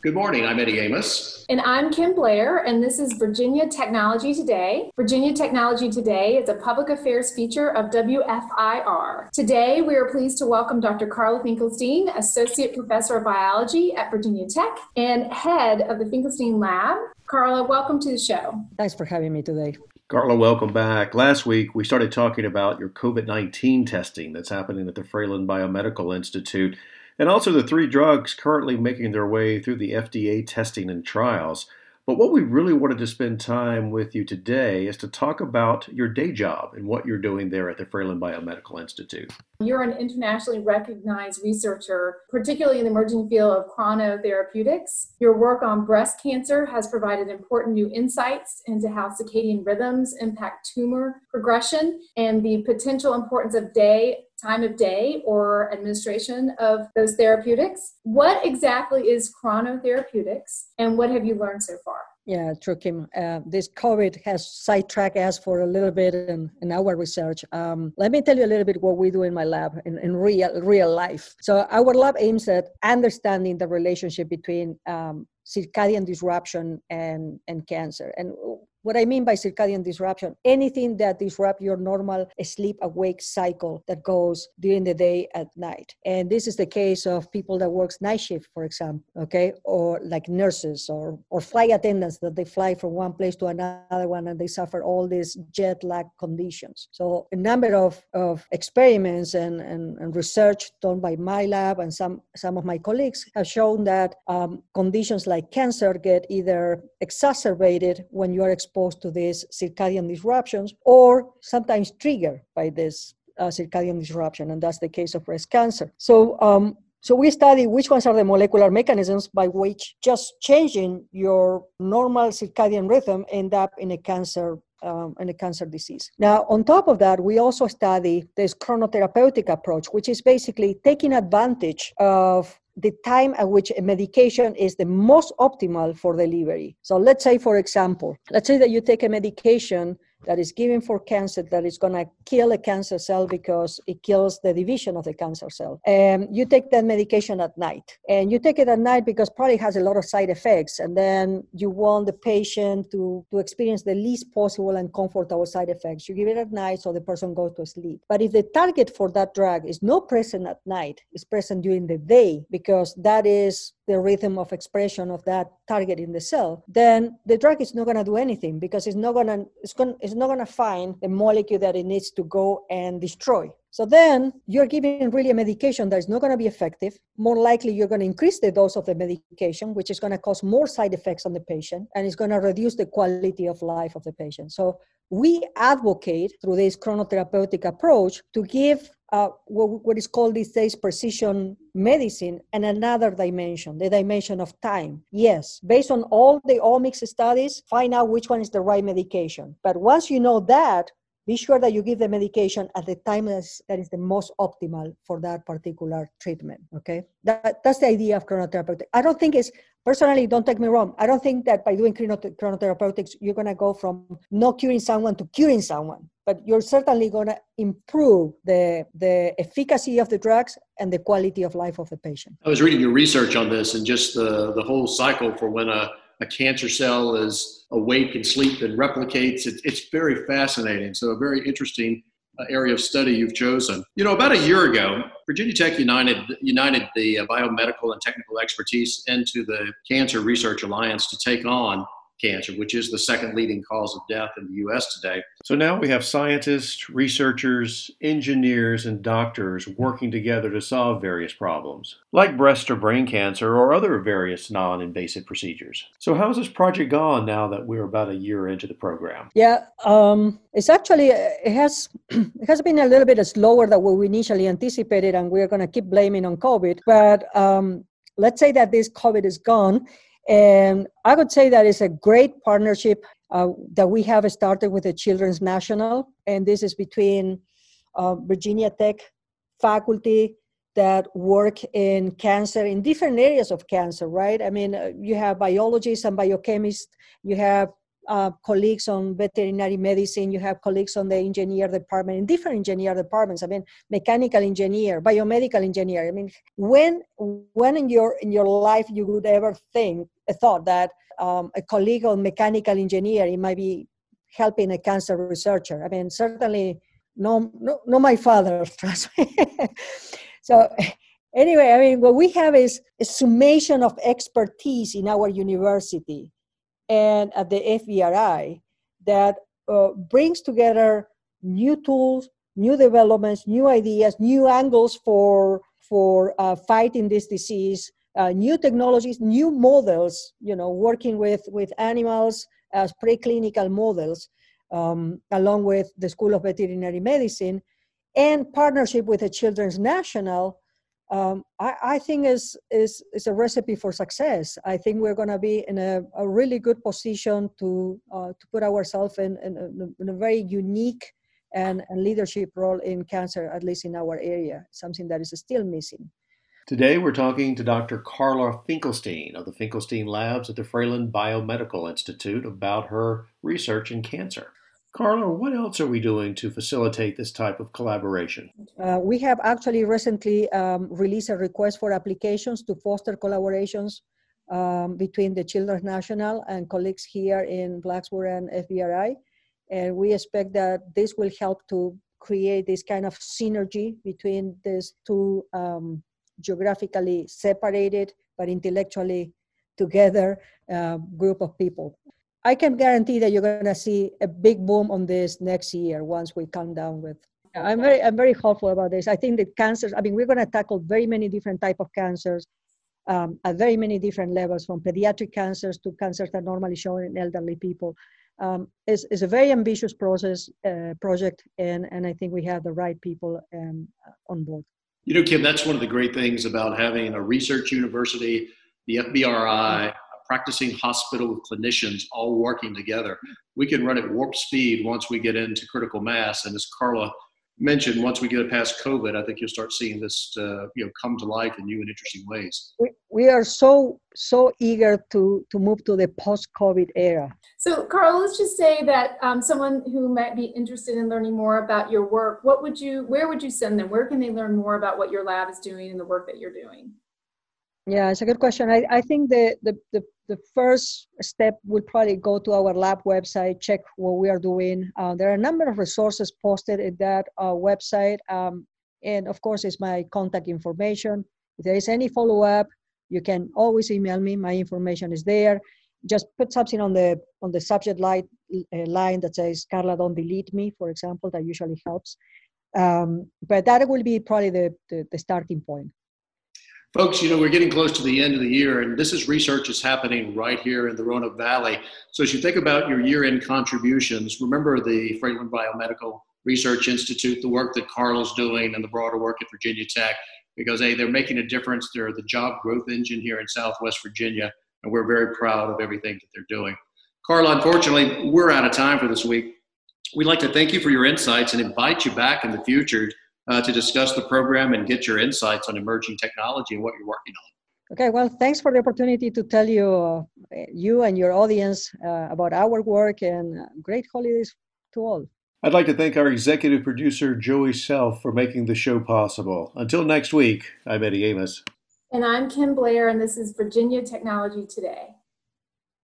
Good morning. I'm Eddie Amos. And I'm Kim Blair, and this is Virginia Technology Today. Virginia Technology Today is a public affairs feature of WFIR. Today, we are pleased to welcome Dr. Carla Finkielstein, Associate Professor of Biology at Virginia Tech and head of the Finkielstein Lab. Carla, welcome to the show. Thanks for having me today. Carla, welcome back. Last week, we started talking about your COVID 19 testing that's happening at the Fralin Biomedical Institute and also the three drugs currently making their way through the FDA testing and trials. But what we really wanted to spend time with you today is to talk about your day job and what you're doing there at the Fralin Biomedical Institute. You're an internationally recognized researcher, particularly in the emerging field of chronotherapeutics. Your work on breast cancer has provided important new insights into how circadian rhythms impact tumor progression and the potential importance of day time of day or administration of those therapeutics. What exactly is chronotherapeutics and what have you learned so far? Yeah, true, Kim. Uh, this COVID has sidetracked us for a little bit in, in our research. Um, let me tell you a little bit what we do in my lab in, in real real life. So our lab aims at understanding the relationship between um, circadian disruption and, and cancer. And what I mean by circadian disruption, anything that disrupts your normal sleep awake cycle that goes during the day at night. And this is the case of people that works night shift, for example, okay, or like nurses or, or flight attendants that they fly from one place to another one and they suffer all these jet lag conditions. So a number of, of experiments and, and, and research done by my lab and some, some of my colleagues have shown that um, conditions like cancer get either exacerbated when you are exposed to these circadian disruptions or sometimes triggered by this uh, circadian disruption, and that's the case of breast cancer. So, um, so we study which ones are the molecular mechanisms by which just changing your normal circadian rhythm end up in a cancer um, in a cancer disease. Now, on top of that, we also study this chronotherapeutic approach, which is basically taking advantage of the time at which a medication is the most optimal for delivery. So let's say, for example, let's say that you take a medication that is given for cancer that is going to kill a cancer cell because it kills the division of the cancer cell. And you take that medication at night. And you take it at night because probably has a lot of side effects. And then you want the patient to, to experience the least possible and comfortable side effects. You give it at night so the person goes to sleep. But if the target for that drug is not present at night, it's present during the day because that is the rhythm of expression of that target in the cell, then the drug is not going to do anything because it's not going to it's going it's not going to find the molecule that it needs to go and destroy. So then you're giving really a medication that is not going to be effective. More likely, you're going to increase the dose of the medication, which is going to cause more side effects on the patient and it's going to reduce the quality of life of the patient. So we advocate through this chronotherapeutic approach to give uh, what, what is called these days precision medicine and another dimension, the dimension of time. Yes, based on all the omics studies, find out which one is the right medication. But once you know that, be sure that you give the medication at the time that is, the most optimal for that particular treatment. Okay, that, that's the idea of chronotherapeutic. I don't think it's personally. Don't take me wrong. I don't think that by doing chronotherapeutics you're going to go from not curing someone to curing someone but you're certainly going to improve the, the efficacy of the drugs and the quality of life of the patient. I was reading your research on this and just the, the whole cycle for when a, a cancer cell is awake and sleep and replicates. It, it's very fascinating. So, a very interesting uh, area of study you've chosen. You know, about a year ago, Virginia Tech united, united the uh, biomedical and technical expertise into the Cancer Research Alliance to take on cancer, which is the second leading cause of death in the US today. So now we have scientists, researchers, engineers, and doctors working together to solve various problems, like breast or brain cancer or other various non invasive procedures. So, how's this project gone now that we're about a year into the program? Yeah, um, it's actually, it has, it has been a little bit slower than what we initially anticipated, and we're going to keep blaming on COVID. But um, let's say that this COVID is gone and I would say that it's a great partnership uh, that we have started with the Children's National, and this is between uh, Virginia Tech faculty that work in cancer in different areas of cancer, right? I mean, uh, you have biologists and biochemists, you have uh, colleagues on veterinary medicine, you have colleagues on the engineer department, in different engineer departments. I mean, mechanical engineer, biomedical engineer. I mean, when when in your in your life you would ever think a thought that um, a colleague on mechanical engineer it might be helping a cancer researcher? I mean, certainly no, no, no my father, trust me. so anyway, I mean, what we have is a summation of expertise in our university and at the FBRI that uh, brings together new tools, new developments, new ideas, new angles for for uh, fighting this disease, uh, new technologies, new models. You know, working with with animals as preclinical models, um, along with the School of Veterinary Medicine, and partnership with the Children's National um, I, I, think is, is, is a recipe for success. I think we're going to be in a, a, really good position to, uh, to put ourselves in, in, in, a very unique and, and leadership role in cancer, at least in our area, something that is still missing. Today, we're talking to Dr. Carla Finkielstein of the Finkielstein Labs at the Fralin Biomedical Institute about her research in cancer. Carla, what else are we doing to facilitate this type of collaboration? Uh, we have actually recently um, released a request for applications to foster collaborations um, between the Children's National and colleagues here in Blacksburg and FBRI. And we expect that this will help to create this kind of synergy between these two um, geographically separated but intellectually together uh, group of people. I can guarantee that you're going to see a big boom on this next year once we come down with. I'm very, I'm very hopeful about this. I think that cancers. I mean, we're going to tackle very many different type of cancers um, at very many different levels, from pediatric cancers to cancers that normally show in elderly people. Um, it's, it's, a very ambitious process uh, project, and and I think we have the right people um, on board. You know, Kim, that's one of the great things about having a research university, the FBRI, a practicing hospital with clinicians all working together. We can run at warp speed once we get into critical mass. And as Carla mentioned, once we get past COVID, I think you'll start seeing this, uh, you know, come to life in new and interesting ways. We, are so so eager to to move to the post-COVID era. So, carl let's just say that um, someone who might be interested in learning more about your work, what would you, where would you send them? Where can they learn more about what your lab is doing and the work that you're doing? Yeah, it's a good question. I, I think the, the, the, the first step would probably go to our lab website, check what we are doing. Uh, there are a number of resources posted in that uh, website. Um, and of course, it's my contact information. If there is any follow up, you can always email me. My information is there. Just put something on the on the subject line, uh, line that says "Carla, don't delete me," for example. That usually helps. Um, but that will be probably the, the, the starting point. Folks, you know, we're getting close to the end of the year, and this is research that's happening right here in the Roanoke Valley. So, as you think about your year end contributions, remember the Fralin Biomedical Research Institute, the work that Carla's doing, and the broader work at Virginia Tech, because A, they're making a difference. They're the job growth engine here in Southwest Virginia, and we're very proud of everything that they're doing. Carla, unfortunately, we're out of time for this week. We'd like to thank you for your insights and invite you back in the future uh, to discuss the program and get your insights on emerging technology and what you're working on. Okay, well, thanks for the opportunity to tell you, uh, you and your audience uh, about our work and great holidays to all. I'd like to thank our executive producer, Joey Self, for making the show possible. Until next week, I'm Eddie Amos. And I'm Kim Blair, and this is Virginia Technology Today.